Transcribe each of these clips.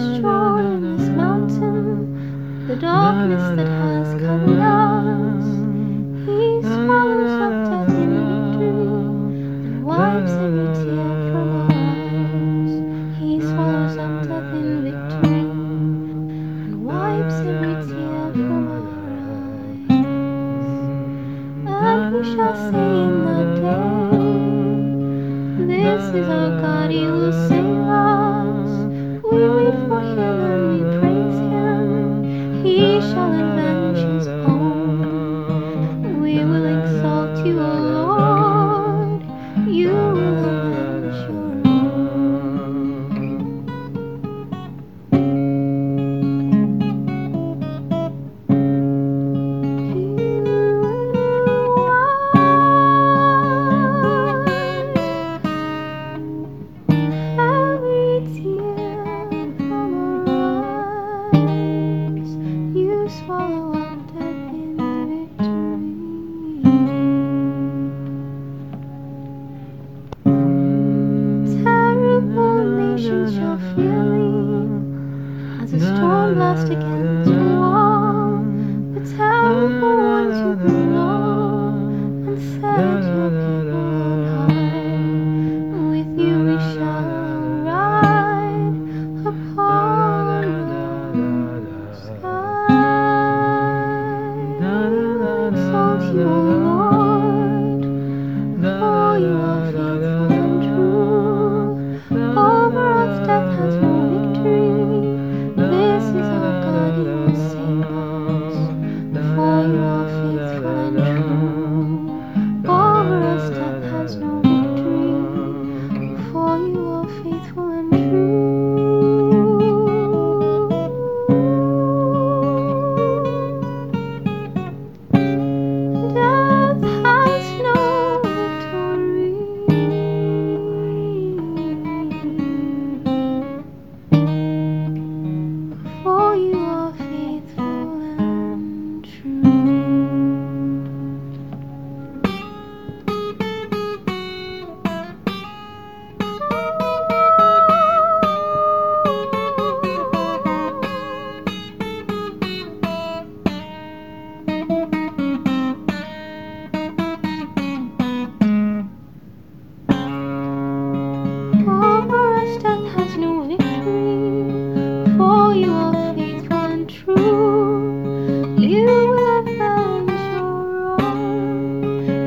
shore and this mountain, the darkness that has come out, He swallows up death in victory and wipes every tear from our eyes. He swallows up death in victory and wipes every tear from our eyes. And we shall say in that day, This is our God, He will save us. We wait for him and we praise him. He shall avenge his own. We will exalt you, Does the storm last again tomorrow? Let's help the ones you know and said, You'll be high. With you we shall ride upon the sky. Exalt your Lord, for you are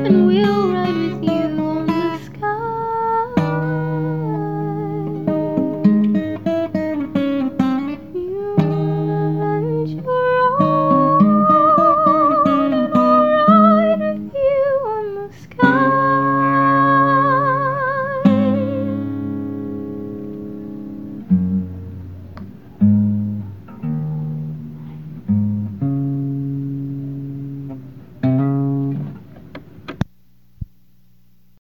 and we'll